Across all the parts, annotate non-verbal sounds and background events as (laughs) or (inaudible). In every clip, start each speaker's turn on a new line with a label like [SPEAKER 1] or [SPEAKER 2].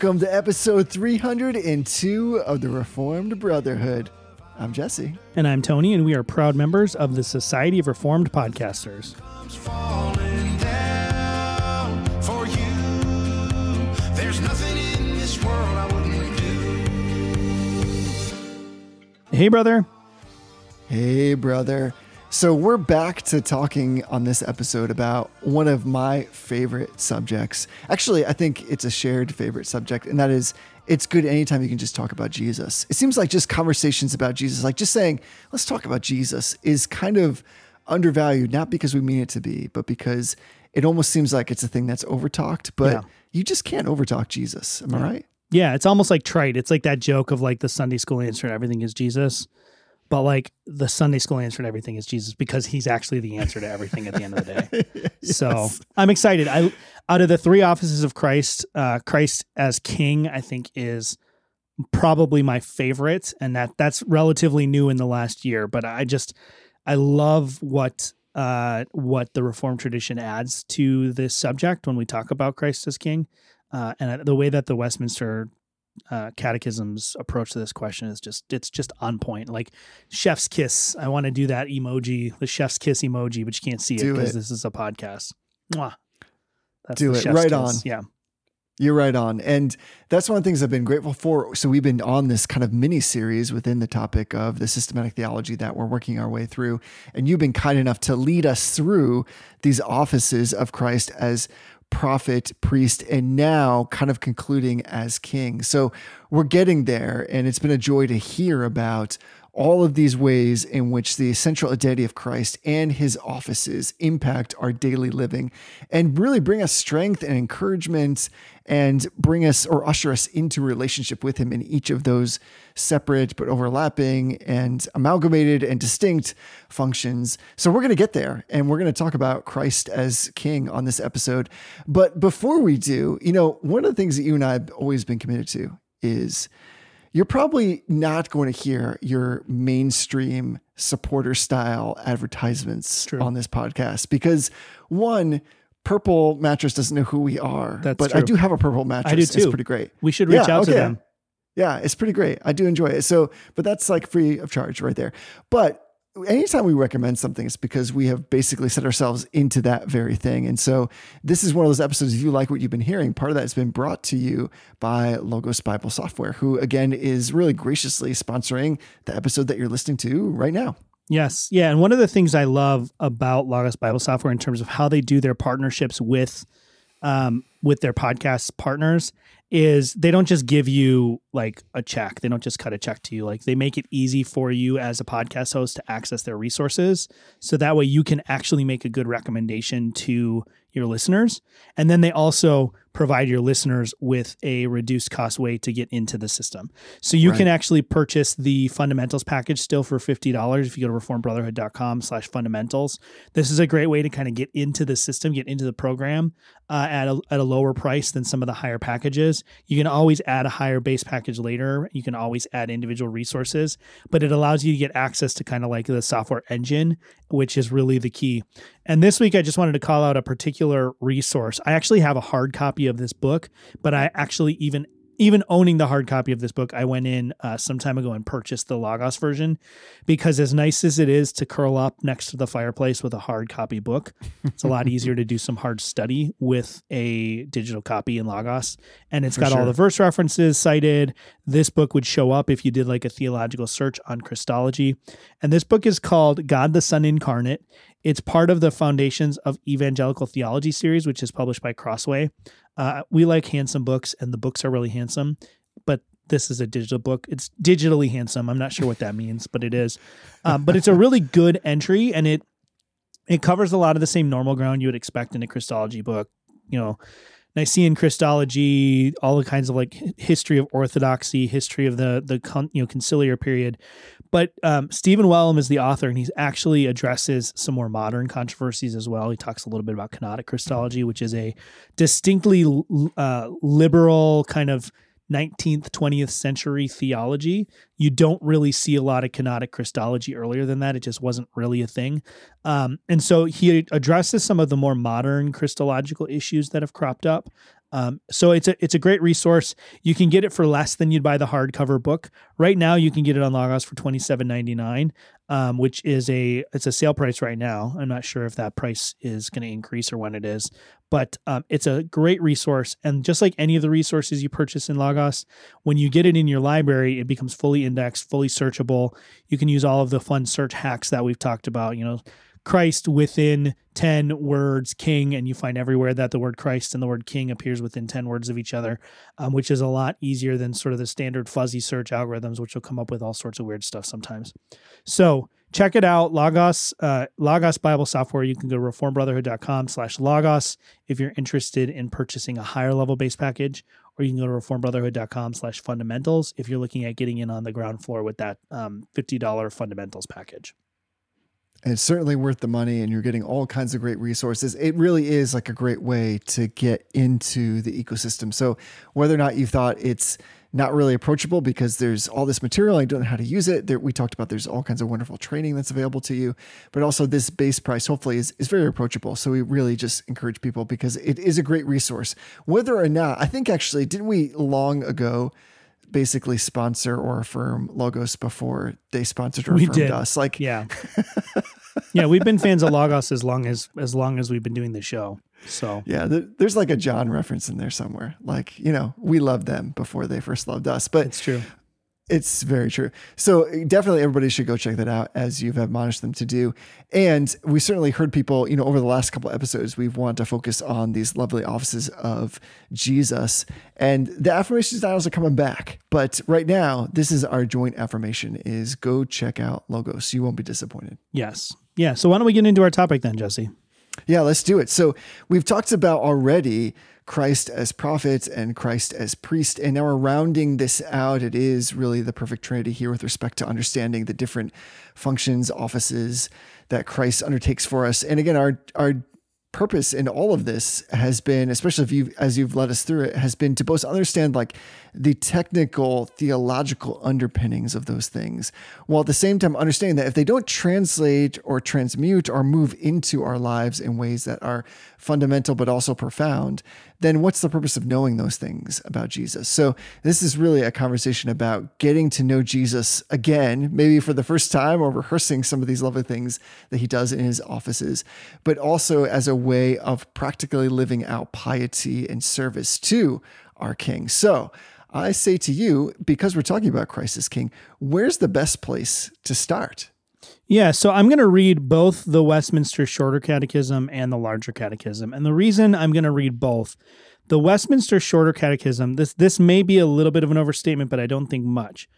[SPEAKER 1] Welcome to episode 302 of the Reformed Brotherhood. I'm Jesse.
[SPEAKER 2] And I'm Tony, and we are proud members of the Society of Reformed Podcasters.
[SPEAKER 3] falling down for you. There's nothing in this world I wouldn't do.
[SPEAKER 2] Hey, brother.
[SPEAKER 1] Hey, brother. So, we're back to talking on this episode about one of my favorite subjects. Actually, I think it's a shared favorite subject, and that is it's good anytime you can just talk about Jesus. It seems like just conversations about Jesus, like just saying, let's talk about Jesus, is kind of undervalued, not because we mean it to be, but because it almost seems like it's a thing that's overtalked, but
[SPEAKER 2] Yeah.
[SPEAKER 1] you just can't overtalk Jesus. Am I right?
[SPEAKER 2] Yeah, it's almost like trite. It's like that joke of like the Sunday school answer everything is Jesus. But like the Sunday school answer to everything is Jesus because he's actually the answer to everything at the end of the day. (laughs) So I'm excited. I out of the three offices of Christ, uh, Christ as King, I think is probably my favorite, and that that's relatively new in the last year. But I just I love what uh, what the Reformed tradition adds to this subject when we talk about Christ as King, uh, and the way that the Westminster uh, catechism's approach to this question is just it's just on point. Like chef's kiss. I want to do that emoji, the chef's kiss emoji, but you can't see it because this is a podcast. Mwah. That's
[SPEAKER 1] Do it. Right
[SPEAKER 2] kiss.
[SPEAKER 1] on.
[SPEAKER 2] Yeah.
[SPEAKER 1] You're right on. And that's one of the things I've been grateful for. So we've been on this kind of mini series within the topic of the systematic theology that we're working our way through. And you've been kind enough to lead us through these offices of Christ as prophet, priest, and now kind of concluding as king. So we're getting there. And it's been a joy to hear about all of these ways in which the essential identity of Christ and his offices impact our daily living and really bring us strength and encouragement and bring us or usher us into relationship with him in each of those separate but overlapping and amalgamated and distinct functions. So we're going to get there and we're going to talk about Christ as king on this episode. But before we do, you know, one of the things that you and I have always been committed to is you're probably not going to hear your mainstream supporter style advertisements
[SPEAKER 2] True.
[SPEAKER 1] on this podcast because one purple mattress doesn't know who we are
[SPEAKER 2] That's
[SPEAKER 1] but i do have a purple mattress
[SPEAKER 2] I do too.
[SPEAKER 1] it's pretty great
[SPEAKER 2] We should reach
[SPEAKER 1] Yeah,
[SPEAKER 2] out to them.
[SPEAKER 1] yeah, it's pretty great. I do enjoy it. So, but that's like free of charge right there. But anytime we recommend something, it's because we have basically set ourselves into that very thing. And so this is one of those episodes. If you like what you've been hearing, part of that has been brought to you by Logos Bible Software, who again is really graciously sponsoring the episode that you're listening to right now.
[SPEAKER 2] Yes. Yeah. And one of the things I love about Logos Bible Software in terms of how they do their partnerships with um, with their podcast partners is they don't just give you like a check. They don't just cut a check to you. Like they make it easy for you as a podcast host to access their resources. So that way you can actually make a good recommendation to your listeners. And then they also provide your listeners with a reduced cost way to get into the system. So you can actually purchase the fundamentals package still for $50 if you go to reformbrotherhood.com slash fundamentals. This is a great way to kind of get into the system, get into the program uh, at, a, at a lower price than some of the higher packages. You can always add a higher base package later. You can always add individual resources, but it allows you to get access to kind of like the software engine, which is really the key. And this week, I just wanted to call out a particular resource. I actually have a hard copy of this book, but I actually even even owning the hard copy of this book, I went in uh, some time ago and purchased the Logos version because, as nice as it is to curl up next to the fireplace with a hard copy book, it's a lot (laughs) easier to do some hard study with a digital copy in Logos. And it's
[SPEAKER 1] For
[SPEAKER 2] got all the verse references cited. This book would show up if you did like a theological search on Christology. And this book is called God the Son Incarnate. It's part of the Foundations of Evangelical Theology series, which is published by Crossway. Uh, we like handsome books, and the books are really handsome, but this is a digital book. It's digitally handsome. I'm not sure what that means, but it is. Um, but it's a really (laughs) good entry, and it it covers a lot of the same normal ground you would expect in a Christology book. You know, Nicene Christology, all the kinds of like history of orthodoxy, history of the the con, you know conciliar period. But um, Stephen Wellum is the author, and he actually addresses some more modern controversies as well. He talks a little bit about kenotic Christology, which is a distinctly uh, liberal kind of 19th, 20th century theology. You don't really see a lot of kenotic Christology earlier than that. It just wasn't really a thing. Um, and so he addresses some of the more modern Christological issues that have cropped up. Um, so it's a it's a great resource. You can get it for less than you'd buy the hardcover book. Right now, you can get it on Logos for twenty seven ninety nine, um, which is a it's a sale price right now. I'm not sure if that price is going to increase or when it is, but um, it's a great resource. And just like any of the resources you purchase in Logos, when you get it in your library, it becomes fully indexed, fully searchable. You can use all of the fun search hacks that we've talked about. You know, Christ within 10 words, king, and you find everywhere that the word Christ and the word king appears within 10 words of each other, um, which is a lot easier than sort of the standard fuzzy search algorithms, which will come up with all sorts of weird stuff sometimes. So check it out. Logos, uh, Logos Bible software. You can go to reformbrotherhood.com slash Logos if you're interested in purchasing a higher level base package, or you can go to reformbrotherhood.com slash fundamentals if you're looking at getting in on the ground floor with that um, $50 fundamentals package.
[SPEAKER 1] And it's certainly worth the money, and you're getting all kinds of great resources. It really is like a great way to get into the ecosystem. So, whether or not you thought it's not really approachable because there's all this material, I don't know how to use it. There, we talked about there's all kinds of wonderful training that's available to you, but also this base price hopefully is, is very approachable. So, we really just encourage people because it is a great resource. Whether or not, I think actually, didn't we long ago? basically sponsor or affirm logos before they sponsored or
[SPEAKER 2] We
[SPEAKER 1] affirmed
[SPEAKER 2] did.
[SPEAKER 1] us like
[SPEAKER 2] Yeah. (laughs) yeah, we've been fans of Logos as long as as long as we've been doing the show. So
[SPEAKER 1] Yeah, there's like a John reference in there somewhere. Like, you know, we loved them before they first loved us, but
[SPEAKER 2] it's true.
[SPEAKER 1] it's very true. So uh, definitely everybody should go check that out as you've admonished them to do. And we certainly heard people, you know, over the last couple episodes, we've wanted to focus on these lovely offices of Jesus and the affirmation styles are coming back. But right now, this is our joint affirmation is go check out Logos. You won't be disappointed.
[SPEAKER 2] Yes. Yeah. So why don't we get into our topic then, Jesse?
[SPEAKER 1] Yeah, let's do it. So we've talked about already Christ as prophet and Christ as priest, and now we're rounding this out. It is really the perfect trinity here with respect to understanding the different functions, offices that Christ undertakes for us. And again, our our purpose in all of this has been, especially if you as you've led us through it, has been to both understand like the technical theological underpinnings of those things, while at the same time understanding that if they don't translate or transmute or move into our lives in ways that are fundamental but also profound, then what's the purpose of knowing those things about Jesus? So this is really a conversation about getting to know Jesus again, maybe for the first time or rehearsing some of these lovely things that he does in his offices, but also as a way of practically living out piety and service to our King. So I say to you, because we're talking about Christ as King, where's the best place to start?
[SPEAKER 2] Yeah, so I'm going to read both the Westminster Shorter Catechism and the Larger Catechism. And the reason I'm going to read both, the Westminster Shorter Catechism, this this may be a little bit of an overstatement, but I don't think much.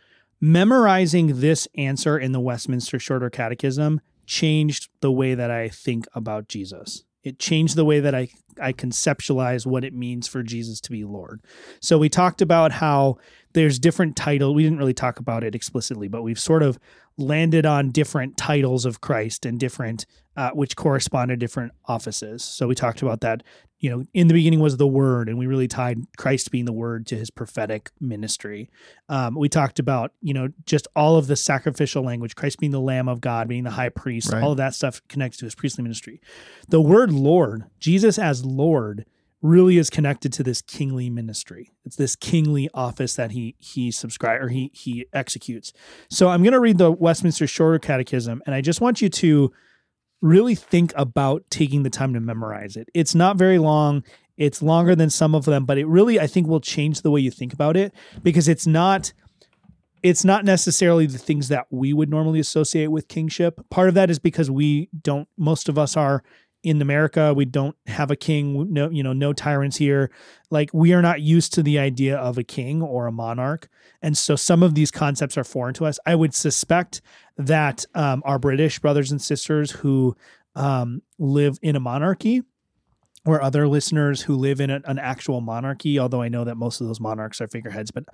[SPEAKER 2] Memorizing this answer in the Westminster Shorter Catechism changed the way that I think about Jesus. It changed the way that I I conceptualize what it means for Jesus to be Lord. So we talked about how there's different titles. We didn't really talk about it explicitly, but we've sort of landed on different titles of Christ and different, uh, which correspond to different offices. So we talked about that. You know, in the beginning was the Word, and we really tied Christ being the Word to his prophetic ministry. Um, we talked about, you know, just all of the sacrificial language, Christ being the Lamb of God, being the High Priest,
[SPEAKER 1] Right.
[SPEAKER 2] all of that stuff connected to his priestly ministry. The word Lord, Jesus as Lord, really is connected to this kingly ministry. It's this kingly office that he he subscribe or he he executes. So I'm going to read the Westminster Shorter Catechism, and I just want you to really think about taking the time to memorize it. It's not very long. It's longer than some of them, but it really I think will change the way you think about it because it's not it's not necessarily the things that we would normally associate with kingship. Part of that is because we don't most of us are in America, we don't have a king, no you know, no tyrants here. Like we are not used to the idea of a king or a monarch. And so some of these concepts are foreign to us. I would suspect that um, our British brothers and sisters who um, live in a monarchy or other listeners who live in an actual monarchy, although I know that most of those monarchs are figureheads, but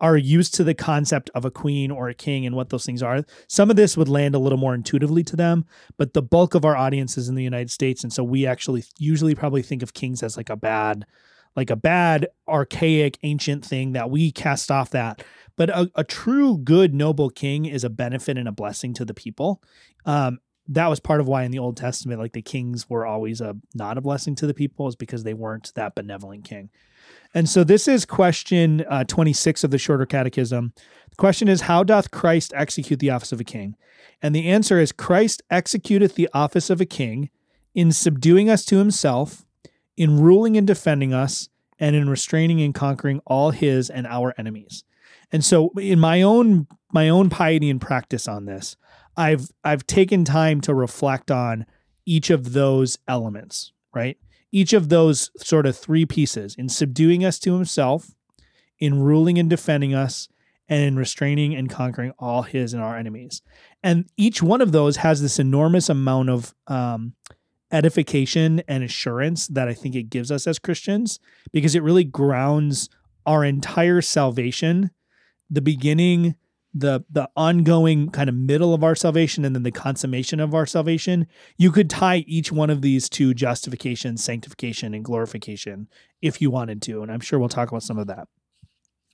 [SPEAKER 2] are used to the concept of a queen or a king and what those things are. Some of this would land a little more intuitively to them, but the bulk of our audience is in the United States. And so we actually usually probably think of kings as like a bad, like a bad, archaic, ancient thing that we cast off that. But a, a true, good, noble king is a benefit and a blessing to the people. Um, that was part of why in the Old Testament, like the kings were always a not a blessing to the people, is because they weren't that benevolent king. And so this is question uh, 26 of the Shorter Catechism. The question is, How doth Christ execute the office of a king? And the answer is, Christ executeth the office of a king in subduing us to himself, in ruling and defending us, and in restraining and conquering all his and our enemies. And so in my own my own piety and practice on this, I've I've taken time to reflect on each of those elements, right? Each of those sort of three pieces in subduing us to himself, in ruling and defending us, and in restraining and conquering all his and our enemies. And each one of those has this enormous amount of um, edification and assurance that I think it gives us as Christians because it really grounds our entire salvation, the beginning, the the ongoing kind of middle of our salvation and then the consummation of our salvation. You could tie each one of these to justification, sanctification and glorification if you wanted to, and I'm sure we'll talk about some of that.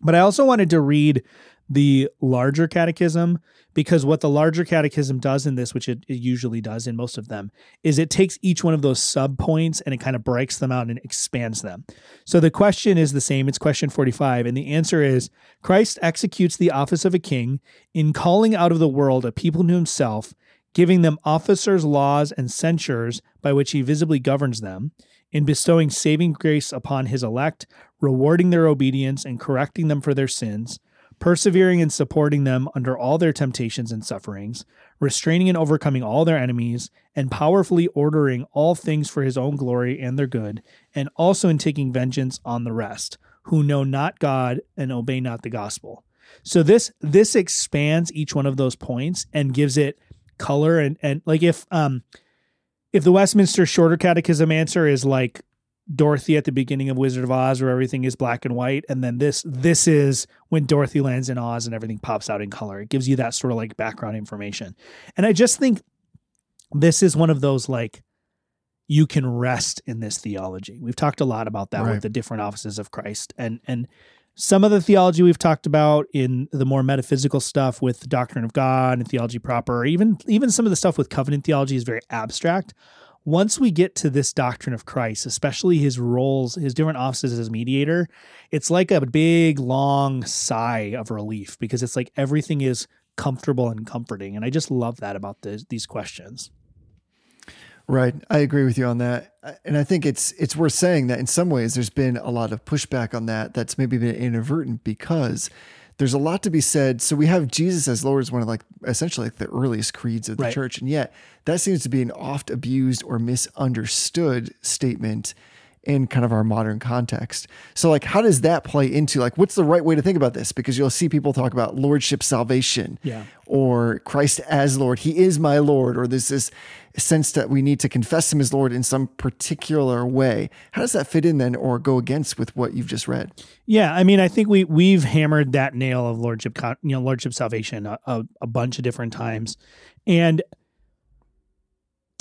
[SPEAKER 2] But I also wanted to read the larger catechism because what the larger catechism does in this, which it, it, usually does in most of them, is it takes each one of those sub points and it kind of breaks them out and expands them. So the question is the same. It's question 45. And the answer is Christ executes the office of a king in calling out of the world a people to himself, giving them officers, laws, and censures by which he visibly governs them, in bestowing saving grace upon his elect, rewarding their obedience and correcting them for their sins persevering and supporting them under all their temptations and sufferings, restraining and overcoming all their enemies, and powerfully ordering all things for his own glory and their good, and also in taking vengeance on the rest, who know not God and obey not the gospel. So this this expands each one of those points and gives it color and and like if um if the Westminster Shorter Catechism answer is like Dorothy at the beginning of Wizard of Oz where everything is black and white and then this this is when Dorothy lands in Oz and everything pops out in color. It gives you that sort of like background information. And I just think this is one of those like you can rest in this theology. We've talked a lot about that
[SPEAKER 1] Right.
[SPEAKER 2] with the different offices of Christ and and some of the theology we've talked about in the more metaphysical stuff with the doctrine of God and theology proper, or even even some of the stuff with covenant theology is very abstract once we get to this doctrine of Christ, especially his roles, his different offices as mediator, it's like a big, long sigh of relief because it's like everything is comfortable and comforting. And I just love that about the, these questions.
[SPEAKER 1] Right. I agree with you on that. Uh, And I think it's it's worth saying that in some ways there's been a lot of pushback on that that's maybe been inadvertent because there's a lot to be said. So we have Jesus as Lord as one of like essentially like the earliest creeds of the
[SPEAKER 2] Right.
[SPEAKER 1] church. And yet that seems to be an oft abused or misunderstood statement in kind of our modern context. So like how does that play into like what's the right way to think about this? Because you'll see people talk about lordship salvation
[SPEAKER 2] Yeah.
[SPEAKER 1] or Christ as Lord. He is my Lord, or there's this sense that we need to confess him as Lord in some particular way. How does that fit in then or go against with what you've just read?
[SPEAKER 2] Yeah, I mean, I think we we've hammered that nail of lordship, you know, lordship salvation a, a, a bunch of different times, and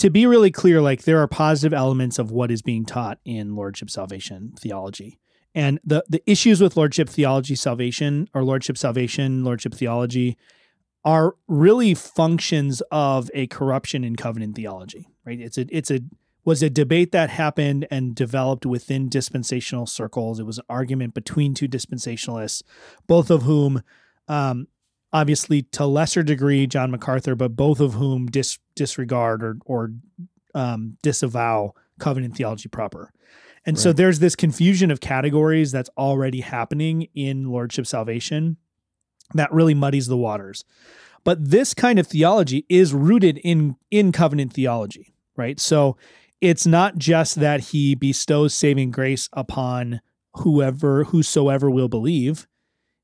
[SPEAKER 2] to be really clear, like there are positive elements of what is being taught in lordship salvation theology, and the the issues with lordship theology salvation or lordship salvation lordship theology are really functions of a corruption in covenant theology, right? It's a it's a was a debate that happened and developed within dispensational circles. It was an argument between two dispensationalists, both of whom, um, obviously to lesser degree, John MacArthur, but both of whom dis- disregard or or um, disavow covenant theology proper. And so there's this confusion of categories that's already happening in lordship salvation that really muddies the waters. But this kind of theology is rooted in in covenant theology, right? So it's not just that he bestows saving grace upon whoever whosoever will believe.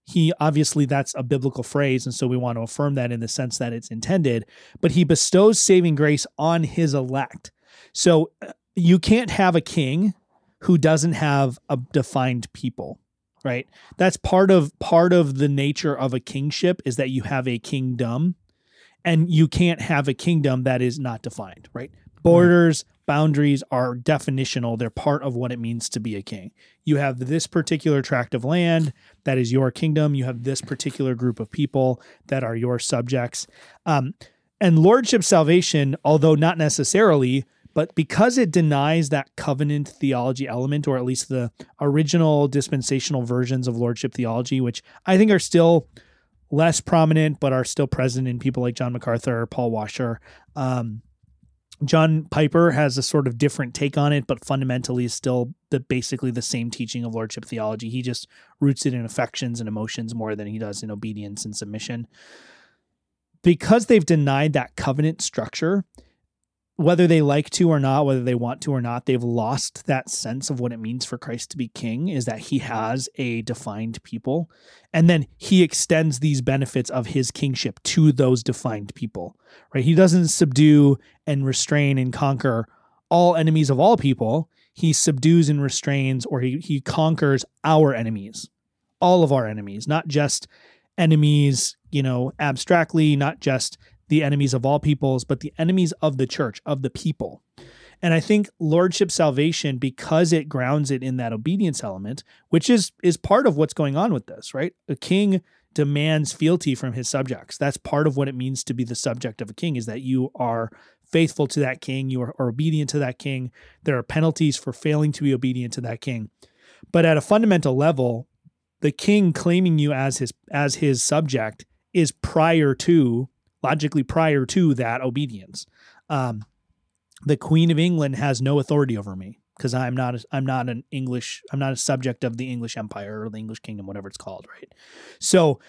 [SPEAKER 2] He obviously that's a biblical phrase and so we want to affirm that in the sense that it's intended, but he bestows saving grace on his elect. So uh, you can't have a king who doesn't have a defined people, right? That's part of part of the nature of a kingship is that you have a kingdom and you can't have a kingdom that is not defined, right? Borders, boundaries are definitional. They're part of what it means to be a king. You have this particular tract of land that is your kingdom. You have this particular group of people that are your subjects. Um, and lordship salvation, although not necessarily, but because it denies that covenant theology element, or at least the original dispensational versions of lordship theology, which I think are still less prominent, but are still present in people like John MacArthur, Paul Washer. Um, John Piper has a sort of different take on it, but fundamentally is still the basically the same teaching of lordship theology. He just roots it in affections and emotions more than he does in obedience and submission. Because they've denied that covenant structure, whether they like to or not, whether they want to or not, they've lost that sense of what it means for Christ to be king is that he has a defined people. And then he extends these benefits of his kingship to those defined people, right? He doesn't subdue and restrain and conquer all enemies of all people. He subdues and restrains or he, he conquers our enemies, all of our enemies, not just enemies, you know, abstractly, not just the enemies of all peoples, but the enemies of the church, of the people. And I think lordship salvation, because it grounds it in that obedience element, which is is part of what's going on with this, right? A king demands fealty from his subjects. That's part of what it means to be the subject of a king, is that you are faithful to that king, you are, are obedient to that king. There are penalties for failing to be obedient to that king. But at a fundamental level, the king claiming you as his as his subject is prior to logically prior to that obedience. Um, the Queen of England has no authority over me because I'm not a, I'm not an English I'm not a subject of the English Empire or the English Kingdom, whatever it's called, right? So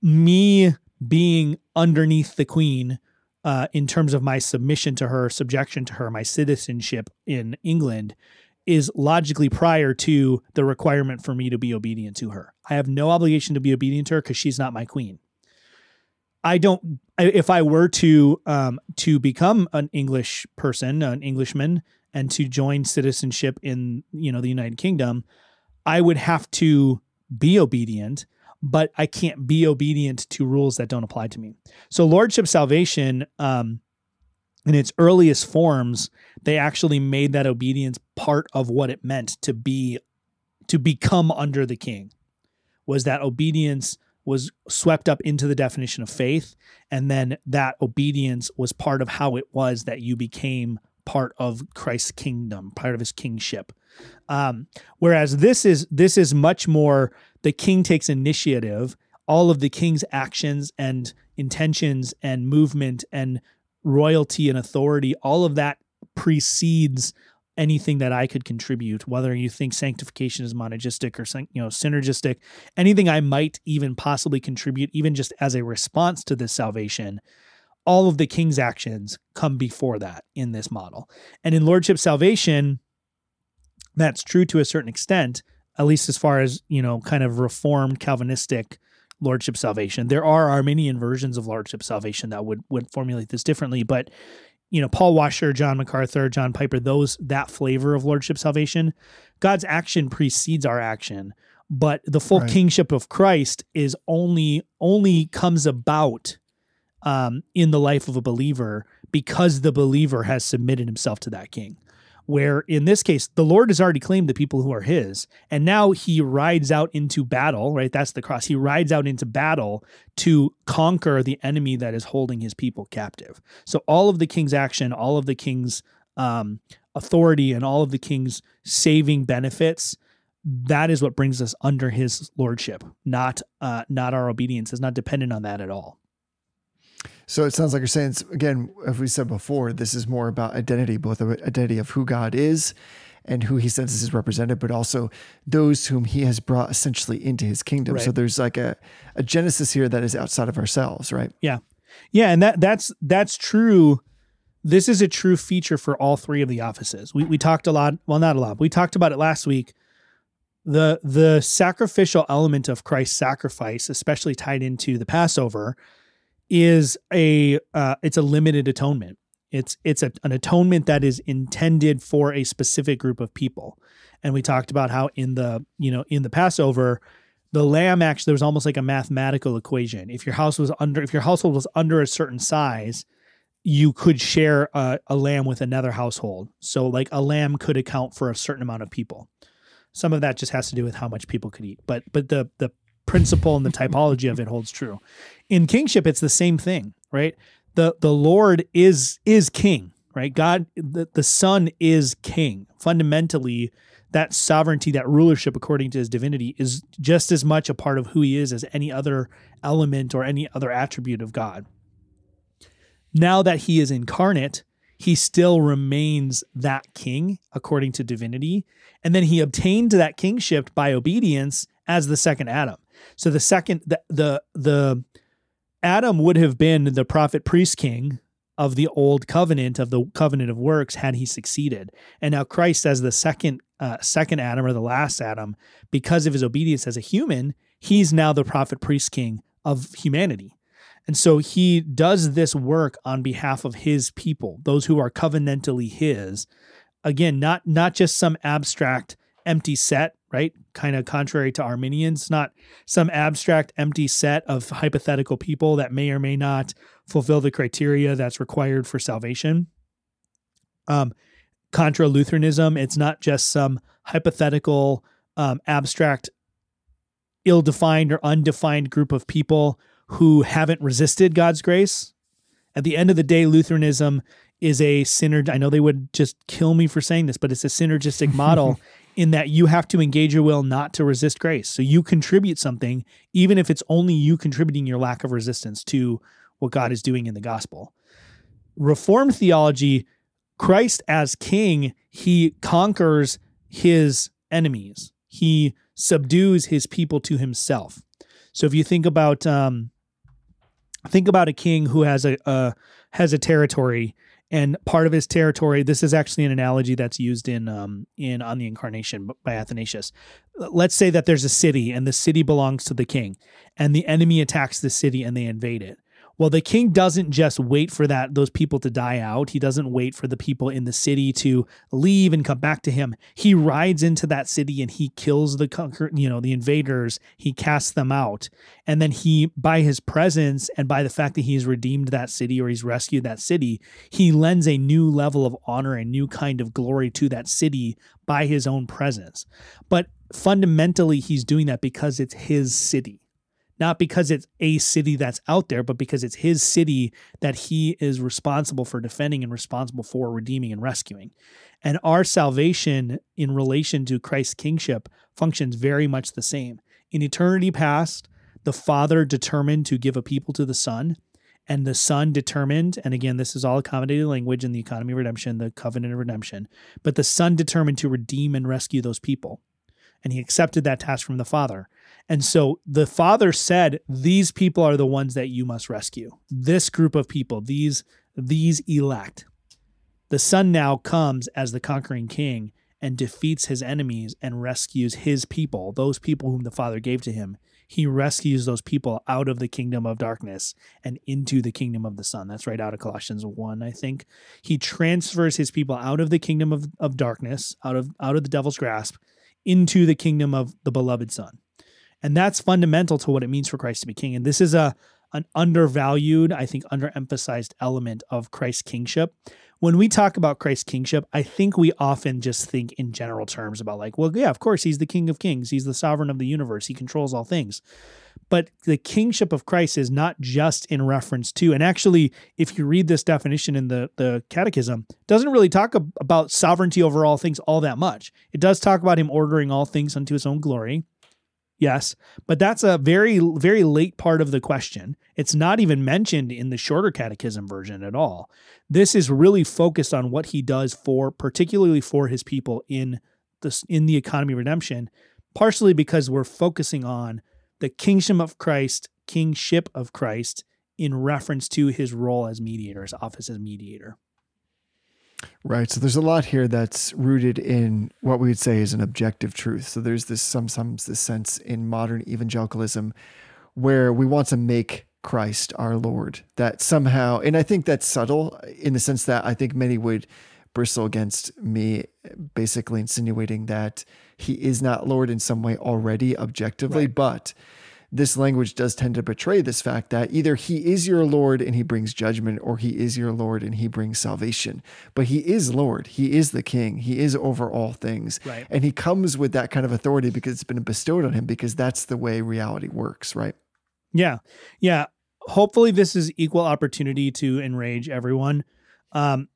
[SPEAKER 2] me being underneath the Queen. Uh, in terms of my submission to her, subjection to her, my citizenship in England is logically prior to the requirement for me to be obedient to her. I have no obligation to be obedient to her because she's not my queen. I don't. If I were to um, to become an English person, an Englishman, and to join citizenship in you know the United Kingdom, I would have to be obedient, but I can't be obedient to rules that don't apply to me. So lordship salvation, um, in its earliest forms, they actually made that obedience part of what it meant to be to become under the king. Was that obedience was swept up into the definition of faith. And then that obedience was part of how it was that you became part of Christ's kingdom, part of his kingship. Um, whereas this is this is much more the king takes initiative, all of the king's actions and intentions and movement and royalty and authority, all of that precedes anything that I could contribute, whether you think sanctification is monergistic or you know synergistic, anything I might even possibly contribute, even just as a response to this salvation, all of the king's actions come before that in this model. And in lordship salvation, that's true to a certain extent, at least as far as you know, kind of reformed Calvinistic lordship salvation. There are Arminian versions of lordship salvation that would would formulate this differently, but you know, Paul Washer, John MacArthur, John Piper, those that flavor of lordship salvation, God's action precedes our action, but the full
[SPEAKER 1] Right.
[SPEAKER 2] kingship of Christ is only only comes about um, in the life of a believer because the believer has submitted himself to that king. Where in this case, the Lord has already claimed the people who are his, and now he rides out into battle, right? That's the cross. He rides out into battle to conquer the enemy that is holding his people captive. So all of the king's action, all of the king's um, authority, and all of the king's saving benefits, that is what brings us under his lordship. Not uh, not our obedience is not dependent on that at all.
[SPEAKER 1] So it sounds like you're saying, again, as we said before, this is more about identity, both the identity of who God is and who he senses is represented, but also those whom he has brought essentially into his kingdom. So there's like a, a genesis here that is outside of ourselves, right?
[SPEAKER 2] Yeah. Yeah, and that that's that's true. This is a true feature for all three of the offices. We we talked a lot, well not a lot. We talked about it last week. The the sacrificial element of Christ's sacrifice, especially tied into the Passover, is a uh, it's a limited atonement. It's it's a, an atonement that is intended for a specific group of people. And we talked about how in the you know in the Passover, the lamb actually there was almost like a mathematical equation. If your house was under if your household was under a certain size, you could share a, a lamb with another household. So, like a lamb could account for a certain amount of people. Some of that just has to do with how much people could eat, but but the the principle and the typology of it holds true. In kingship, it's the same thing, right? the The Lord is is king, right? God, the the Son is king. Fundamentally, that sovereignty, that rulership, according to His divinity, is just as much a part of who He is as any other element or any other attribute of God now that he is incarnate, he still remains that king according to divinity. And then he obtained that kingship by obedience as the second Adam. So the second the the, the Adam would have been the prophet priest king of the old covenant of the covenant of works had he succeeded. And now Christ as the second uh, second Adam or the last Adam because of his obedience as a human, he's now the prophet priest king of humanity. And so he does this work on behalf of his people, those who are covenantally his. Again, not not just some abstract empty set, right? Kind of contrary to Arminians, not some abstract empty set of hypothetical people that may or may not fulfill the criteria that's required for salvation. Um, contra Lutheranism, it's not just some hypothetical, um, abstract, ill defined or undefined group of people who haven't resisted God's grace. At the end of the day, Lutheranism is a synerg. I know they would just kill me for saying this, but it's a synergistic (laughs) model in that you have to engage your will not to resist grace. So you contribute something, even if it's only you contributing your lack of resistance to what God is doing in the gospel. Reformed theology, Christ as king, he conquers his enemies. He subdues his people to himself. So if you think about um, think about a king who has a, a has a territory and part of his territory this is actually an analogy that's used in um in on the incarnation by athanasius. Let's say that there's a city and the city belongs to the king and the enemy attacks the city and they invade it well, the king doesn't just wait for that those people to die out. He doesn't wait for the people in the city to leave and come back to him. He rides into that city and he kills the conquer, you know, the invaders. He casts them out. And then he by his presence and by the fact that he's redeemed that city or he's rescued that city, he lends a new level of honor, a new kind of glory to that city by his own presence. But fundamentally he's doing that because it's his city not because it's a city that's out there, but because it's his city that he is responsible for defending and responsible for redeeming and rescuing. And our salvation in relation to Christ's kingship functions very much the same. In eternity past, the Father determined to give a people to the Son, and the Son determined, and again, this is all accommodated language in the economy of redemption, the covenant of redemption, but the Son determined to redeem and rescue those people. And he accepted that task from the Father. And so the father said, These people are the ones that you must rescue. This group of people, these, these elect. The son now comes as the conquering king and defeats his enemies and rescues his people, those people whom the father gave to him. He rescues those people out of the kingdom of darkness and into the kingdom of the son. That's right out of Colossians 1, I think. He transfers his people out of the kingdom of, of darkness, out of out of the devil's grasp, into the kingdom of the beloved son. And that's fundamental to what it means for Christ to be king. And this is a an undervalued, I think underemphasized element of Christ's kingship. When we talk about Christ's kingship, I think we often just think in general terms about like, well, yeah, of course, he's the king of kings. He's the sovereign of the universe. He controls all things. But the kingship of Christ is not just in reference to, and actually, if you read this definition in the, the catechism, doesn't really talk about sovereignty over all things all that much. It does talk about him ordering all things unto his own glory Yes, but that's a very, very late part of the question. It's not even mentioned in the shorter catechism version at all. This is really focused on what he does for, particularly for his people in the in the economy of redemption, partially because we're focusing on the kingship of Christ, kingship of Christ, in reference to his role as mediator, his office as mediator.
[SPEAKER 1] Right. So there's a lot here that's rooted in what we would say is an objective truth. So there's this sometimes this sense in modern evangelicalism where we want to make Christ our Lord. That somehow, and I think that's subtle in the sense that I think many would bristle against me, basically insinuating that he is not Lord in some way already objectively,
[SPEAKER 2] Right.
[SPEAKER 1] but this language does tend to betray this fact that either he is your Lord and he brings judgment, or he is your Lord and he brings salvation. But he is Lord, he is the King, he is over all things.
[SPEAKER 2] Right.
[SPEAKER 1] And he comes with that kind of authority because it's been bestowed on him, because that's the way reality works, right?
[SPEAKER 2] Yeah. Yeah. Hopefully, this is equal opportunity to enrage everyone. Um,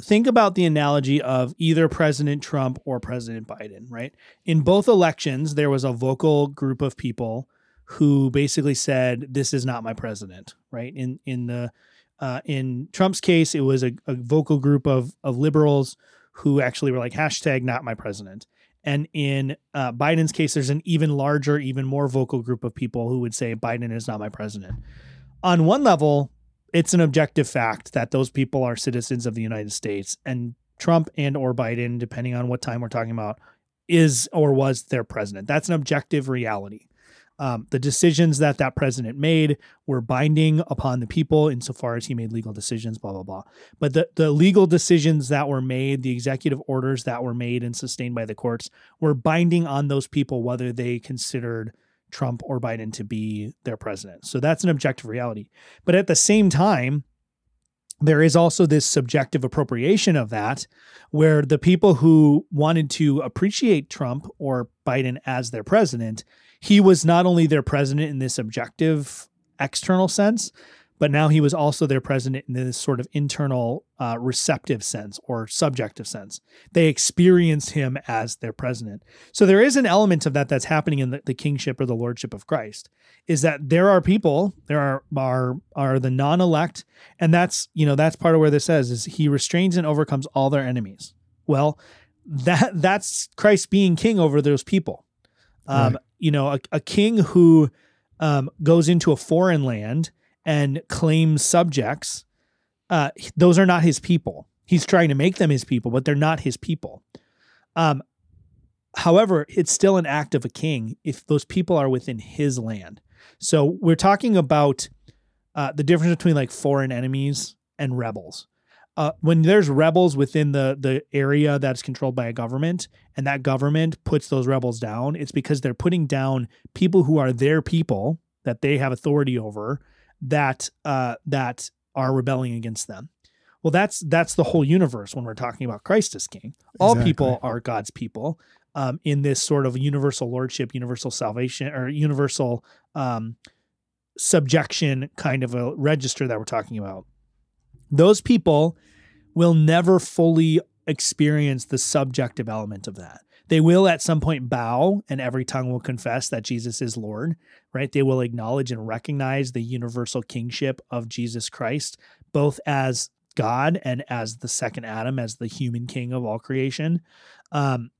[SPEAKER 2] think about the analogy of either President Trump or President Biden, right? In both elections, there was a vocal group of people who basically said, "This is not my president." Right? In in the uh, in Trump's case, it was a, a vocal group of of liberals who actually were like hashtag not my president. And in uh, Biden's case, there's an even larger, even more vocal group of people who would say Biden is not my president. On one level, it's an objective fact that those people are citizens of the United States, and Trump and or Biden, depending on what time we're talking about, is or was their president. That's an objective reality. Um, the decisions that that president made were binding upon the people insofar as he made legal decisions, blah, blah, blah. But the, the legal decisions that were made, the executive orders that were made and sustained by the courts were binding on those people, whether they considered Trump or Biden to be their president. So that's an objective reality. But at the same time, there is also this subjective appropriation of that, where the people who wanted to appreciate Trump or Biden as their president, he was not only their president in this objective external sense, but now he was also their president in this sort of internal uh, receptive sense or subjective sense. They experienced him as their president. So there is an element of that that's happening in the, the kingship or the lordship of Christ. Is that there are people, there are are are the non-elect, and that's you know that's part of where this says is he restrains and overcomes all their enemies. Well, that that's Christ being king over those people. Um,
[SPEAKER 1] Right.
[SPEAKER 2] You know, a, a king who um, goes into a foreign land and claims subjects, uh, those are not his people. He's trying to make them his people, but they're not his people. Um, however, it's still an act of a king if those people are within his land. So we're talking about uh, the difference between like foreign enemies and rebels. Uh, when there's rebels within the the area that's controlled by a government, and that government puts those rebels down, it's because they're putting down people who are their people that they have authority over that uh, that are rebelling against them. Well, that's that's the whole universe when we're talking about Christ as King. All
[SPEAKER 1] Exactly.
[SPEAKER 2] people are God's people um, in this sort of universal lordship, universal salvation, or universal um, subjection kind of a register that we're talking about. Those people will never fully experience the subjective element of that. They will at some point bow, and every tongue will confess that Jesus is Lord, right? They will acknowledge and recognize the universal kingship of Jesus Christ, both as God and as the second Adam, as the human king of all creation. Um,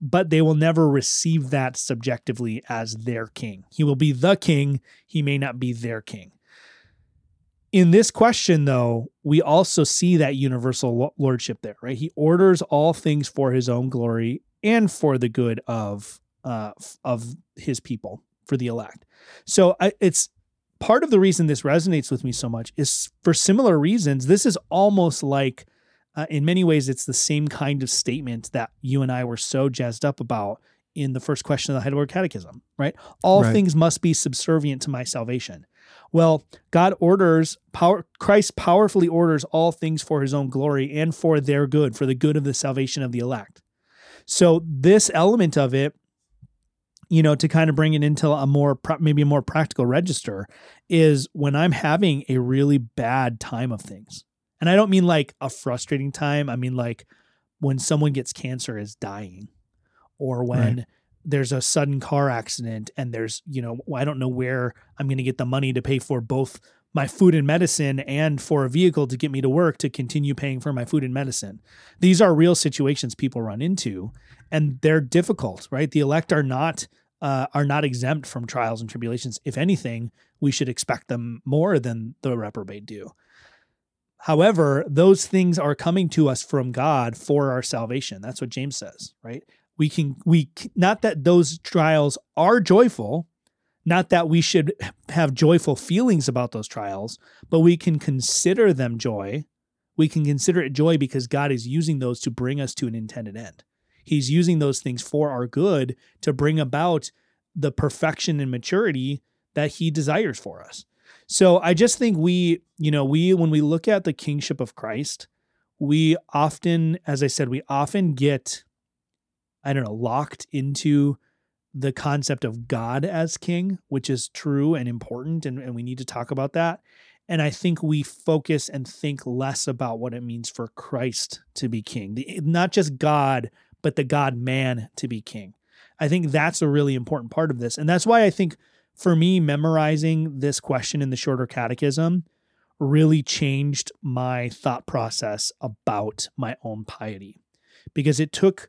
[SPEAKER 2] but they will never receive that subjectively as their king. He will be the king, he may not be their king. In this question, though, we also see that universal lordship there, right? He orders all things for his own glory and for the good of uh, of his people, for the elect. So I, it's part of the reason this resonates with me so much is for similar reasons. This is almost like, uh, in many ways, it's the same kind of statement that you and I were so jazzed up about in the first question of the Heidelberg Catechism, right? All
[SPEAKER 1] Right.
[SPEAKER 2] things must be subservient to my salvation. Well, God orders power Christ powerfully orders all things for his own glory and for their good, for the good of the salvation of the elect. So this element of it, you know, to kind of bring it into a more maybe a more practical register is when I'm having a really bad time of things. And I don't mean like a frustrating time, I mean like when someone gets cancer is dying or when there's a sudden car accident and there's, you know, I don't know where I'm going to get the money to pay for both my food and medicine and for a vehicle to get me to work to continue paying for my food and medicine. These are real situations people run into and they're difficult, right? The elect are not uh, are not exempt from trials and tribulations. If anything, we should expect them more than the reprobate do. However, those things are coming to us from God for our salvation. That's what James says, right? We can we not that those trials are joyful, not that we should have joyful feelings about those trials, but we can consider them joy. We can consider it joy because God is using those to bring us to an intended end. He's using those things for our good to bring about the perfection and maturity that he desires for us. So I just think we, you know, we when we look at the kingship of Christ, we often, as I said, we often get, I don't know, locked into the concept of God as king, which is true and important, and, and we need to talk about that. And I think we focus and think less about what it means for Christ to be king, the, not just God, but the God man to be king. I think that's a really important part of this. And that's why I think for me, memorizing this question in the shorter catechism really changed my thought process about my own piety because it took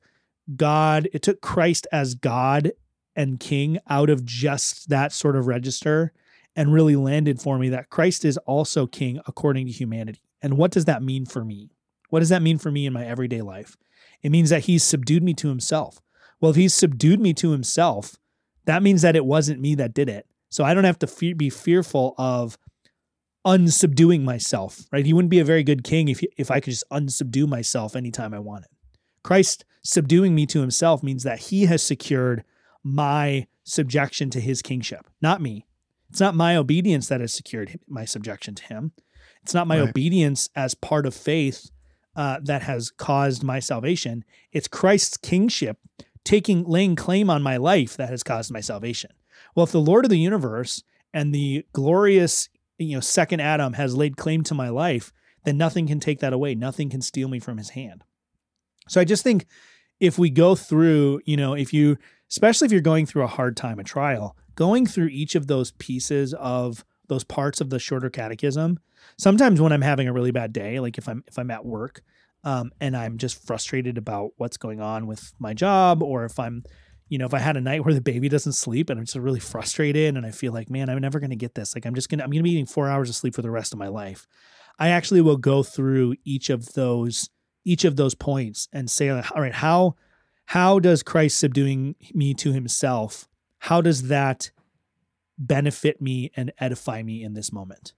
[SPEAKER 2] God, it took Christ as God and King out of just that sort of register and really landed for me that Christ is also King according to humanity. And what does that mean for me? What does that mean for me in my everyday life? It means that he's subdued me to himself. Well, if he's subdued me to himself, that means that it wasn't me that did it. So I don't have to fe- be fearful of unsubduing myself, right? He wouldn't be a very good king if, if I could just unsubdue myself anytime I wanted. Christ subduing me to himself means that he has secured my subjection to his kingship, not me. It's not my obedience that has secured my subjection to him. It's not my
[SPEAKER 1] Right.
[SPEAKER 2] obedience as part of faith uh, that has caused my salvation. It's Christ's kingship taking laying claim on my life that has caused my salvation. Well, if the Lord of the universe and the glorious, you know, second Adam has laid claim to my life, then nothing can take that away. Nothing can steal me from his hand. So I just think if we go through, you know, if you, especially if you're going through a hard time, a trial, going through each of those pieces of those parts of the shorter catechism, sometimes when I'm having a really bad day, like if I'm if I'm at work, um, and I'm just frustrated about what's going on with my job, or if I'm, you know, if I had a night where the baby doesn't sleep and I'm just really frustrated and I feel like, man, I'm never gonna get this. Like I'm just gonna I'm gonna be eating four hours of sleep for the rest of my life. I actually will go through each of those each of those points and say, all right, how how does Christ subduing me to himself, how does that benefit me and edify me in this moment?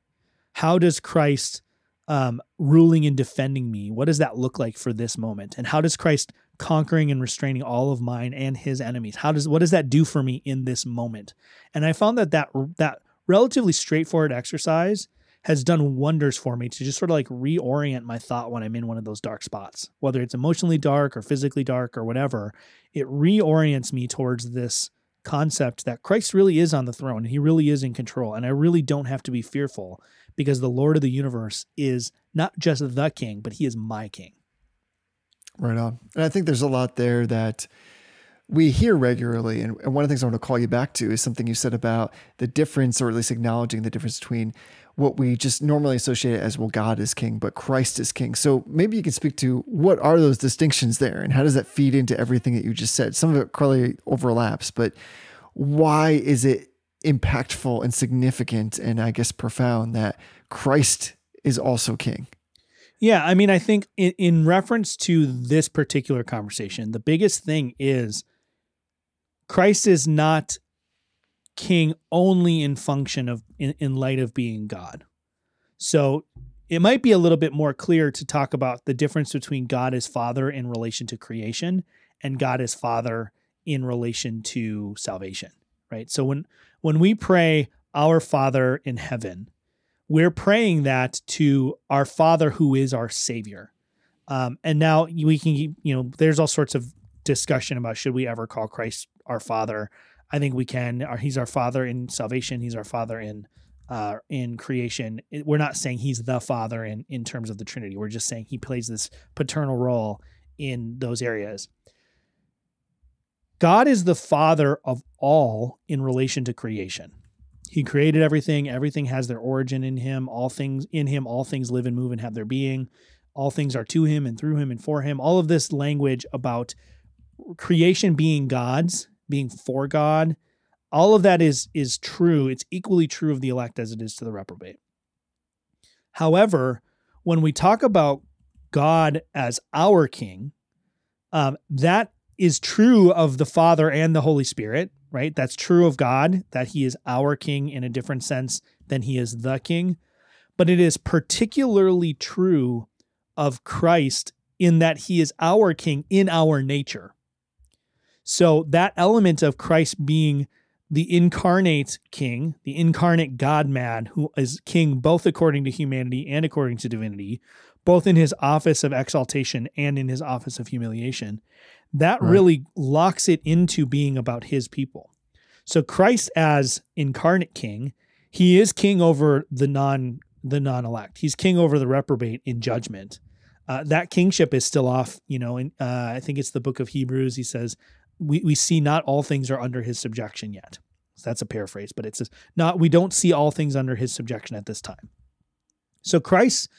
[SPEAKER 2] How does Christ um, ruling and defending me, what does that look like for this moment? And how does Christ conquering and restraining all of mine and his enemies? How does what does that do for me in this moment? And I found that that that relatively straightforward exercise has done wonders for me to just sort of like reorient my thought when I'm in one of those dark spots, whether it's emotionally dark or physically dark or whatever. It reorients me towards this concept that Christ really is on the throne. And he really is in control. And I really don't have to be fearful because the Lord of the universe is not just the king, but he is my king.
[SPEAKER 1] Right on. And I think there's a lot there that we hear regularly. And, one of the things I want to call you back to is something you said about the difference, or at least acknowledging the difference between what we just normally associate as, well, God is king, but Christ is king. So maybe you can speak to what are those distinctions there and how does that feed into everything that you just said? Some of it clearly overlaps, but why is it impactful and significant and I guess profound that Christ is also king?
[SPEAKER 2] Yeah, I mean, I think in, in reference to this particular conversation, the biggest thing is Christ is not king only in function of in, in light of being God. So it might be a little bit more clear to talk about the difference between God as Father in relation to creation and God as Father in relation to salvation, right? So when when we pray our Father in heaven, we're praying that to our Father who is our Savior. Um, and now we can, you know, there's all sorts of discussion about should we ever call Christ our Father. I think we can. He's our Father in salvation. He's our Father in uh, in creation. We're not saying He's the Father in in terms of the Trinity. We're just saying He plays this paternal role in those areas. God is the Father of all in relation to creation. He created everything. Everything has their origin in him. All things in him, all things live and move and have their being. All things are to him and through him and for him. All of this language about creation being God's, being for God, all of that is is true. It's equally true of the elect as it is to the reprobate. However, when we talk about God as our king, um, that is true of the Father and the Holy Spirit, right? That's true of God, that He is our King in a different sense than He is the King. But it is particularly true of Christ in that He is our King in our nature. So that element of Christ being the incarnate king, the incarnate God man, who is king both according to humanity and according to divinity, both in his office of exaltation and in his office of humiliation, that
[SPEAKER 1] Right.
[SPEAKER 2] really locks it into being about his people. So Christ as incarnate king, he is king over the non the non-elect. He's king over the reprobate in judgment. Uh, that kingship is still off. You know, in uh, I think it's the book of Hebrews. He says we we see not all things are under his subjection yet. So that's a paraphrase, but it's not. We don't see all things under his subjection at this time. So Christ's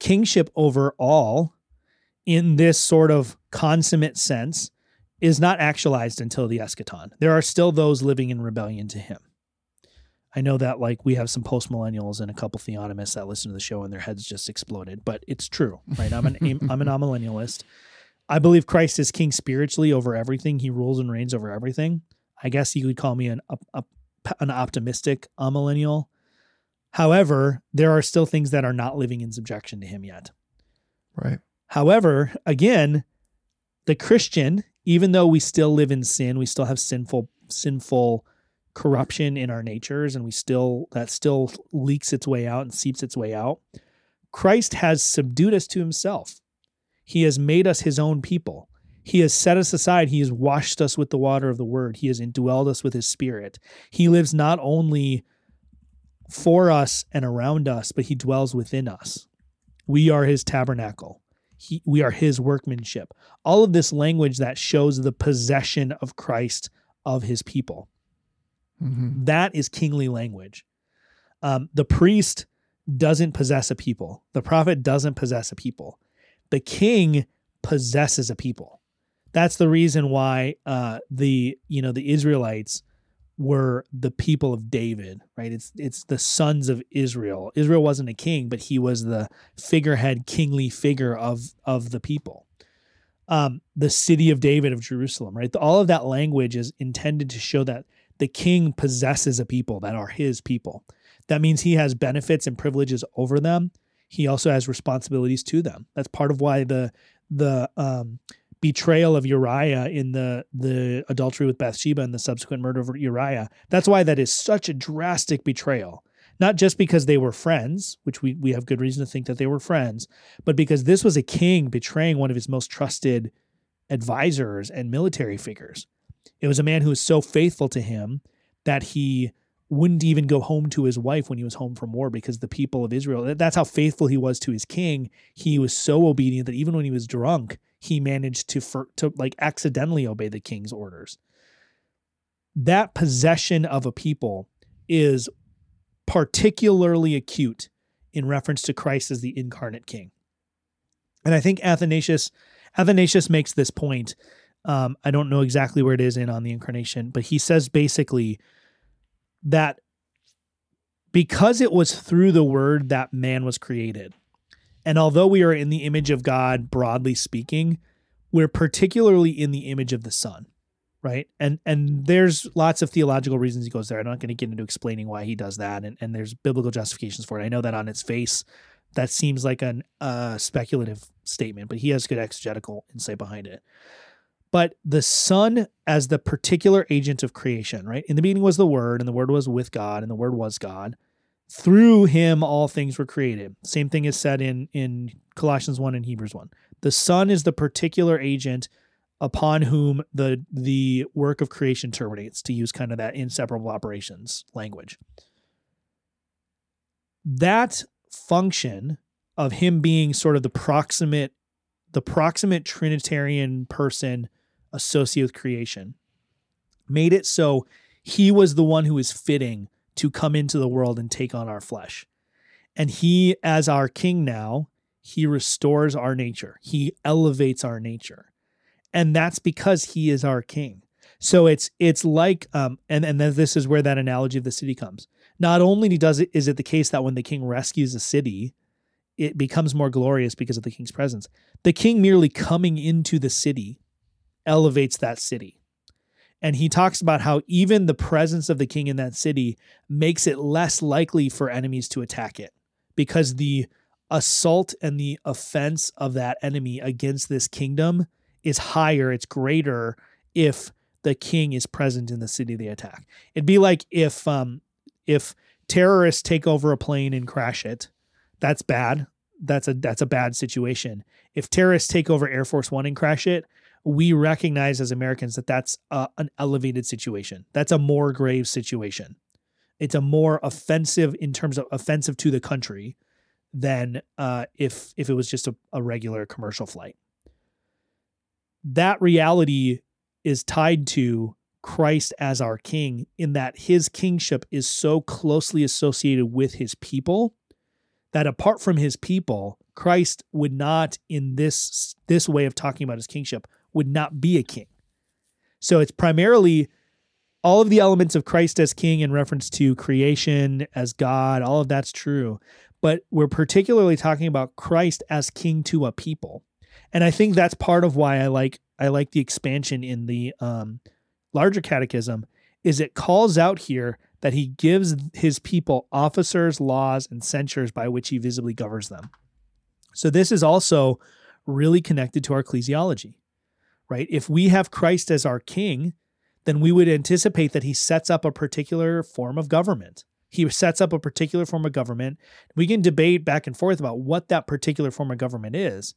[SPEAKER 2] kingship over all, in this sort of consummate sense, is not actualized until the eschaton. There are still those living in rebellion to him. I know that like we have some post millennials and a couple theonomists that listen to the show and their heads just exploded, but it's true, right? I'm an (laughs) I'm an amillennialist. I believe Christ is king spiritually over everything. He rules and reigns over everything. I guess you could call me an up, an optimistic amillennial. However, there are still things that are not living in subjection to him yet.
[SPEAKER 1] Right.
[SPEAKER 2] However, again, the Christian, even though we still live in sin, we still have sinful sinful corruption in our natures and we still that still leaks its way out and seeps its way out. Christ has subdued us to himself. He has made us his own people. He has set us aside. He has washed us with the water of the word. He has indwelled us with his spirit. He lives not only for us and around us, but he dwells within us. We are his tabernacle. He, we are his workmanship. All of this language that shows the possession of Christ of his people.
[SPEAKER 1] hmm
[SPEAKER 2] That is kingly language. Um, the priest doesn't possess a people. The prophet doesn't possess a people. The king possesses a people. That's the reason why uh, the you know the Israelites were the people of David, right? It's it's the sons of Israel. Israel wasn't a king, but he was the figurehead, kingly figure of of the people. Um, the city of David of Jerusalem, right? All of that language is intended to show that the king possesses a people that are his people. That means he has benefits and privileges over them. He also has responsibilities to them. That's part of why the the um, betrayal of Uriah in the the adultery with Bathsheba and the subsequent murder of Uriah. That's why that is such a drastic betrayal. Not just because they were friends, which we, we have good reason to think that they were friends, but because this was a king betraying one of his most trusted advisors and military figures. It was a man who was so faithful to him that he wouldn't even go home to his wife when he was home from war because the people of Israel, that's how faithful he was to his king. He was so obedient that even when he was drunk, he managed to for, to like accidentally obey the king's orders. That possession of a people is particularly acute in reference to Christ as the incarnate king. And I think Athanasius Athanasius makes this point. Um, I don't know exactly where it is in on the incarnation, but he says basically that because it was through the word that man was created, and although we are in the image of God, broadly speaking, we're particularly in the image of the Son, right? And and there's lots of theological reasons he goes there. I'm not going to get into explaining why he does that, and, and there's biblical justifications for it. I know that on its face, that seems like a uh, speculative statement, but he has good exegetical insight behind it. But the Son as the particular agent of creation, right? In the beginning was the Word, and the Word was with God, and the Word was God. Through him all things were created. Same thing is said in in Colossians 1 and Hebrews 1. The Son is the particular agent upon whom the the work of creation terminates, to use kind of that inseparable operations language. That function of him being sort of the proximate the proximate trinitarian person associated with creation made it so he was the one who is fitting to come into the world and take on our flesh. And he, as our king now, he restores our nature, he elevates our nature. And that's because he is our king. So it's it's like um and and then this is where that analogy of the city comes. Not only does it is it the case that when the king rescues a city, it becomes more glorious because of the king's presence. The king merely coming into the city elevates that city. And he talks about how even the presence of the king in that city makes it less likely for enemies to attack it because the assault and the offense of that enemy against this kingdom is higher, it's greater if the king is present in the city they attack. It'd be like if um if terrorists take over a plane and crash it. That's bad. That's a that's a bad situation. If terrorists take over Air Force 1 and crash it, we recognize as Americans that that's a, an elevated situation. That's a more grave situation. It's a more offensive in terms of offensive to the country than uh, if if it was just a, a regular commercial flight. That reality is tied to Christ as our king in that his kingship is so closely associated with his people that apart from his people Christ would not in this this way of talking about his kingship would not be a king. So it's primarily all of the elements of Christ as king in reference to creation as God, all of that's true. But we're particularly talking about Christ as king to a people. And I think that's part of why I like I like the expansion in the um, larger catechism is it calls out here that he gives his people officers, laws, and censures by which he visibly governs them. So this is also really connected to our ecclesiology, right? If we have Christ as our king, then we would anticipate that he sets up a particular form of government. He sets up a particular form of government. We can debate back and forth about what that particular form of government is.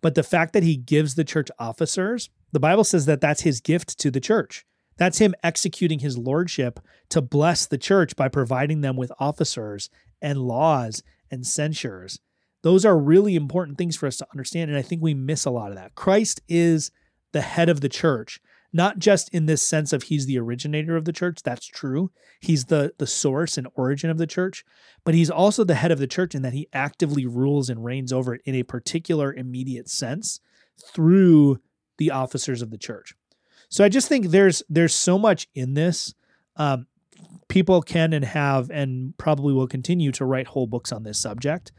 [SPEAKER 2] But the fact that he gives the church officers, the Bible says that that's his gift to the church. That's him executing his lordship to bless the church by providing them with officers and laws and censures. Those are really important things for us to understand. And I think we miss a lot of that. Christ is the head of the church, not just in this sense of he's the originator of the church. That's true. He's the, the source and origin of the church, but he's also the head of the church in that he actively rules and reigns over it in a particular immediate sense through the officers of the church. So I just think there's there's so much in this. Um, people can and have and probably will continue to write whole books on this subject,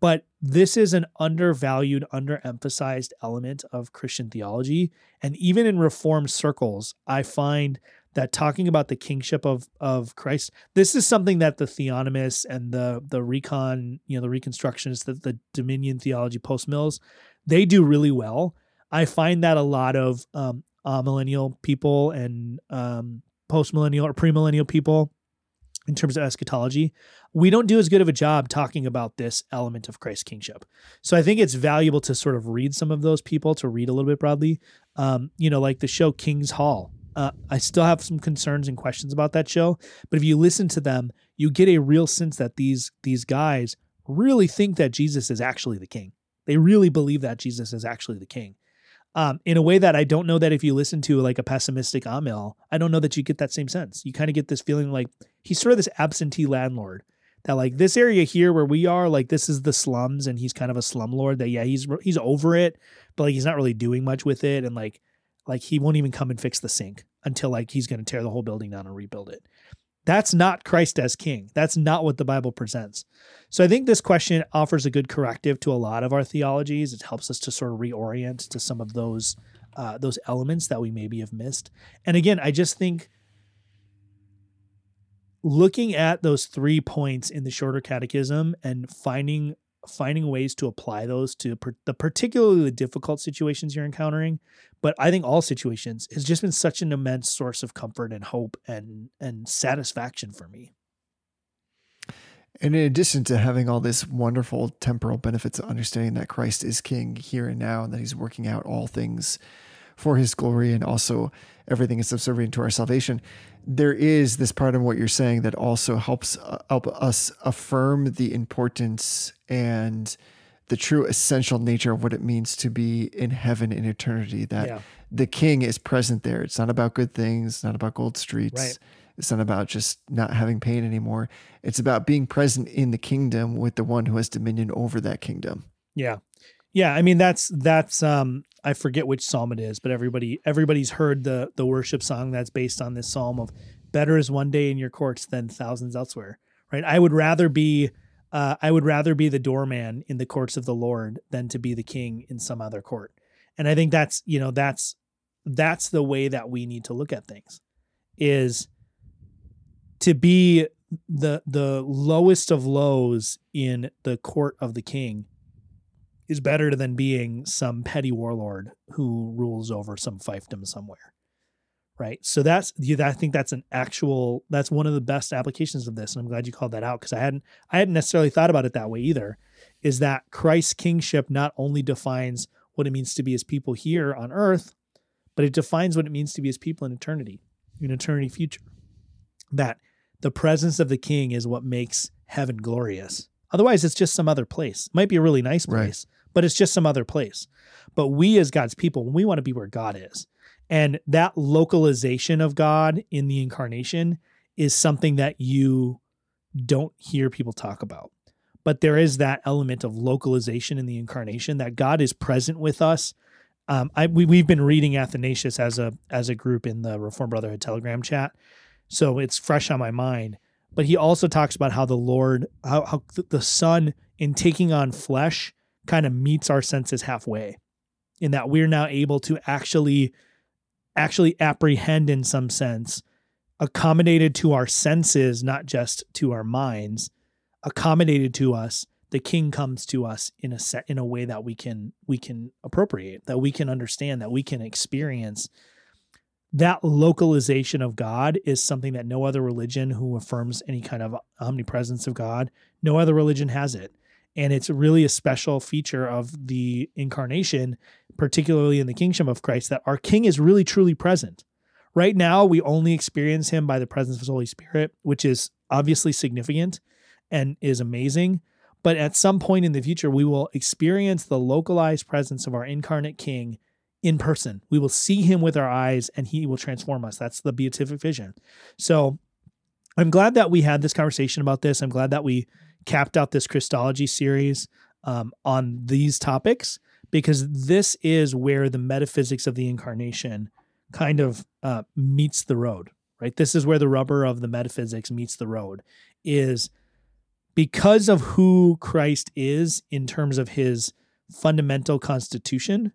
[SPEAKER 2] but this is an undervalued, underemphasized element of Christian theology, and even in Reformed circles, I find that talking about the kingship of of Christ, this is something that the theonomists and the the recon, you know, the reconstructionists, the, the Dominion theology post mills, they do really well. I find that a lot of um, millennial people and um, post millennial or premillennial people in terms of eschatology, we don't do as good of a job talking about this element of Christ's kingship. So I think it's valuable to sort of read some of those people, to read a little bit broadly. Um, you know, like the show King's Hall. Uh, I still have some concerns and questions about that show, but if you listen to them, you get a real sense that these these guys really think that Jesus is actually the king. They really believe that Jesus is actually the king um, in a way that I don't know that if you listen to like a pessimistic Amil, I don't know that you get that same sense. You kind of get this feeling like he's sort of this absentee landlord that like this area here where we are, like this is the slums and he's kind of a slumlord that yeah, he's he's over it, but like he's not really doing much with it and like like he won't even come and fix the sink until like he's going to tear the whole building down and rebuild it. That's not Christ as king. That's not what the Bible presents. So I think this question offers a good corrective to a lot of our theologies. It helps us to sort of reorient to some of those uh, those elements that we maybe have missed. And again, I just think looking at those three points in the shorter catechism and finding finding ways to apply those to per- the particularly the difficult situations you're encountering but i think all situations has just been such an immense source of comfort and hope and and satisfaction for me.
[SPEAKER 1] And in addition to having all this wonderful temporal benefits of understanding that Christ is king here and now and that he's working out all things for his glory and also everything is subservient to our salvation, there is this part of what you're saying that also helps uh, help us affirm the importance and the true essential nature of what it means to be in heaven in eternity that
[SPEAKER 2] Yeah.
[SPEAKER 1] the king is present there it's not about good things it's not about gold streets
[SPEAKER 2] Right.
[SPEAKER 1] it's not about just not having pain anymore it's about being present in the kingdom with the one who has dominion over that kingdom
[SPEAKER 2] Yeah. Yeah, I mean that's that's um I forget which psalm it is, but everybody everybody's heard the the worship song that's based on this psalm of better is one day in your courts than thousands elsewhere. Right? I would rather be uh I would rather be the doorman in the courts of the Lord than to be the king in some other court. And I think that's, you know, that's that's the way that we need to look at things is to be the the lowest of lows in the court of the king is better than being some petty warlord who rules over some fiefdom somewhere right? So that's you. I think that's an actual. That's one of the best applications of this, and I'm glad you called that out because I hadn't I hadn't necessarily thought about it that way either. Is that Christ's kingship not only defines what it means to be his people here on earth, but it defines what it means to be his people in eternity, in eternity future. That the presence of the king is what makes heaven glorious. Otherwise, it's just some other place. It might be a really nice place, but it's just some other place. But we, as God's people, we want to be where God is. And that localization of God in the incarnation is something that you don't hear people talk about. But there is that element of localization in the incarnation that God is present with us. Um, I, we, we've been reading Athanasius as a as a group in the Reformed Brotherhood Telegram chat, so it's fresh on my mind. But he also talks about how the Lord, how, how the Son, in taking on flesh, kind of meets our senses halfway, in that we're now able to actually, actually apprehend in some sense, accommodated to our senses, not just to our minds, accommodated to us. The King comes to us in a set in a way that we can we can appropriate, that we can understand, that we can experience that localization of God is something that no other religion who affirms any kind of omnipresence of God, no other religion has it. And it's really a special feature of the incarnation, particularly in the kingdom of Christ, that our king is really truly present. Right now, we only experience him by the presence of his Holy Spirit, which is obviously significant and is amazing. But at some point in the future, we will experience the localized presence of our incarnate king in person. We will see him with our eyes and he will transform us. That's the beatific vision. So I'm glad that we had this conversation about this. I'm glad that we capped out this Christology series um, on these topics because this is where the metaphysics of the incarnation kind of uh, meets the road, right? This is where the rubber of the metaphysics meets the road is because of who Christ is in terms of his fundamental constitution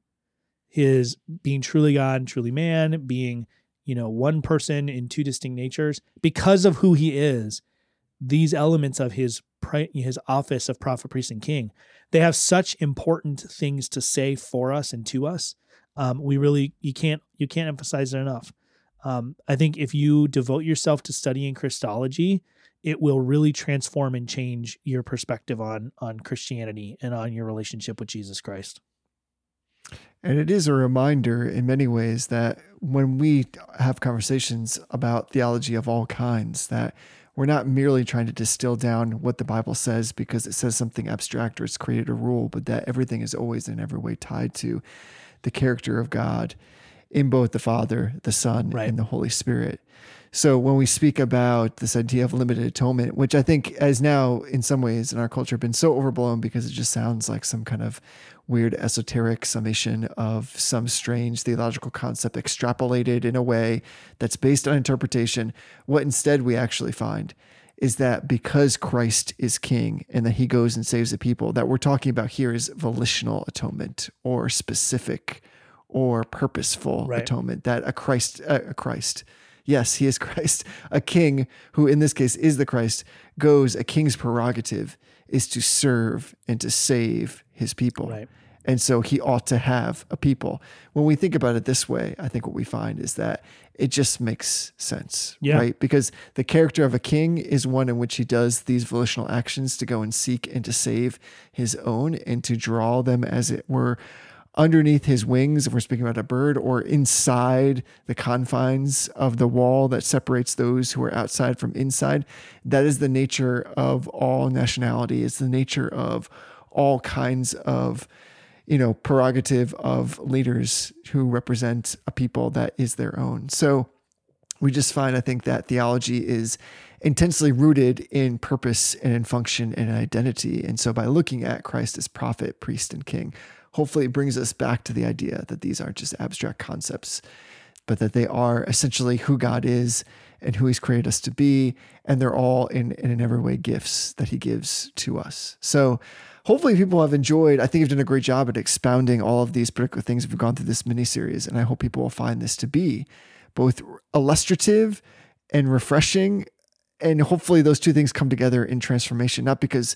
[SPEAKER 2] his being truly God, truly man, being, you know, one person in two distinct natures, because of who he is, these elements of his his office of prophet, priest, and king, they have such important things to say for us and to us. Um, we really you can't you can't emphasize it enough. Um, I think if you devote yourself to studying Christology, it will really transform and change your perspective on on Christianity and on your relationship with Jesus Christ.
[SPEAKER 1] And it is a reminder in many ways that when we have conversations about theology of all kinds, that we're not merely trying to distill down what the Bible says because it says something abstract or it's created a rule, but that everything is always in every way tied to the character of God in both the Father, the Son,
[SPEAKER 2] Right.
[SPEAKER 1] and the Holy Spirit. So when we speak about this idea of limited atonement, which I think has now in some ways in our culture been so overblown because it just sounds like some kind of weird esoteric summation of some strange theological concept extrapolated in a way that's based on interpretation. What instead we actually find is that because Christ is king and that he goes and saves the people, that we're talking about here is volitional atonement or specific or purposeful
[SPEAKER 2] Right.
[SPEAKER 1] atonement that a Christ a a Christ yes he is (laughs) Christ a king who in this case is the Christ goes a king's prerogative is to serve and to save his people
[SPEAKER 2] Right.
[SPEAKER 1] and so he ought to have a people when we think about it this way I think what we find is that it just makes sense
[SPEAKER 2] Yeah.
[SPEAKER 1] right because the character of a king is one in which he does these volitional actions to go and seek and to save his own and to draw them as it were underneath his wings if we're speaking about a bird or inside the confines of the wall that separates those who are outside from inside. That is the nature of all nationality. It's the nature of all kinds of you know prerogative of leaders who represent a people that is their own. So we just find i think that theology is intensely rooted in purpose and in function and identity. And so by looking at christ as prophet priest and king hopefully it brings us back to the idea that these aren't just abstract concepts but that they are essentially who god is and who he's created us to be and they're all in, in every way gifts that he gives to us. So hopefully people have enjoyed. I think you've done a great job at expounding all of these particular things we've gone through this mini series and i hope people will find this to be both illustrative and refreshing and hopefully those two things come together in transformation not because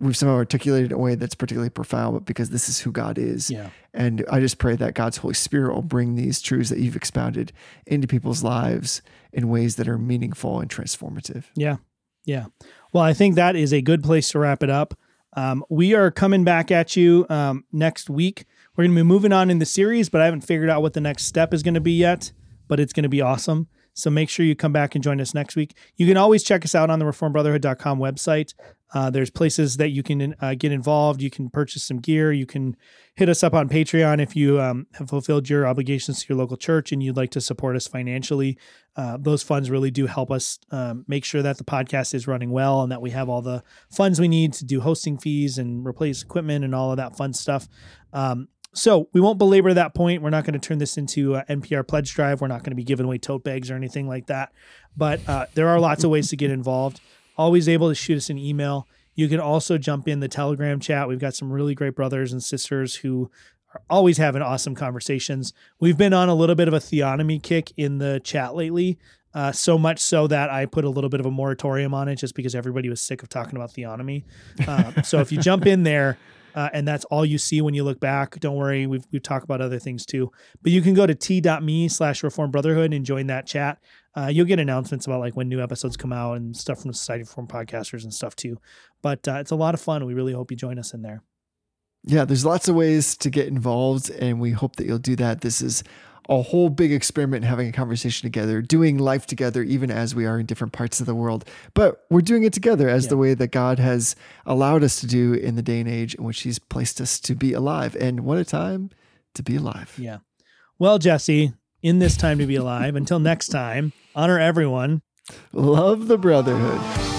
[SPEAKER 1] we've somehow articulated in a way that's particularly profound, but because this is who God is.
[SPEAKER 2] Yeah.
[SPEAKER 1] And I just pray that God's Holy Spirit will bring these truths that you've expounded into people's lives in ways that are meaningful and transformative.
[SPEAKER 2] Yeah. Yeah. Well, I think that is a good place to wrap it up. Um, we are coming back at you um, next week. We're going to be moving on in the series, but I haven't figured out what the next step is going to be yet, but it's going to be awesome. So make sure you come back and join us next week. You can always check us out on the reformedbrotherhood.com website. Uh, there's places that you can uh, get involved. You can purchase some gear. You can hit us up on Patreon if you um, have fulfilled your obligations to your local church and you'd like to support us financially. Uh, those funds really do help us um, make sure that the podcast is running well and that we have all the funds we need to do hosting fees and replace equipment and all of that fun stuff. Um, so we won't belabor that point. We're not going to turn this into a NPR pledge drive. We're not going to be giving away tote bags or anything like that. But uh, there are lots of ways to get involved. Always able to shoot us an email. You can also jump in the Telegram chat. We've got some really great brothers and sisters who are always having awesome conversations. We've been on a little bit of a theonomy kick in the chat lately. Uh, so much so that I put a little bit of a moratorium on it just because everybody was sick of talking about theonomy. Uh, so if you jump in there, uh, and that's all you see when you look back. Don't worry, we've we talk about other things too. But you can go to t.me slash Reformed Brotherhood and join that chat. Uh, you'll get announcements about like when new episodes come out and stuff from the Society of Reformed podcasters and stuff too. But uh, it's a lot of fun. We really hope you join us in there.
[SPEAKER 1] Yeah, there's lots of ways to get involved, and we hope that you'll do that. This is a whole big experiment having a conversation together, doing life together, even as we are in different parts of the world. But we're doing it together as the way that God has allowed us to do in the day and age in which He's placed us to be alive. And what a time to be alive.
[SPEAKER 2] Yeah. Well, Jesse, in this time to be alive, until next time, honor everyone.
[SPEAKER 1] Love the brotherhood.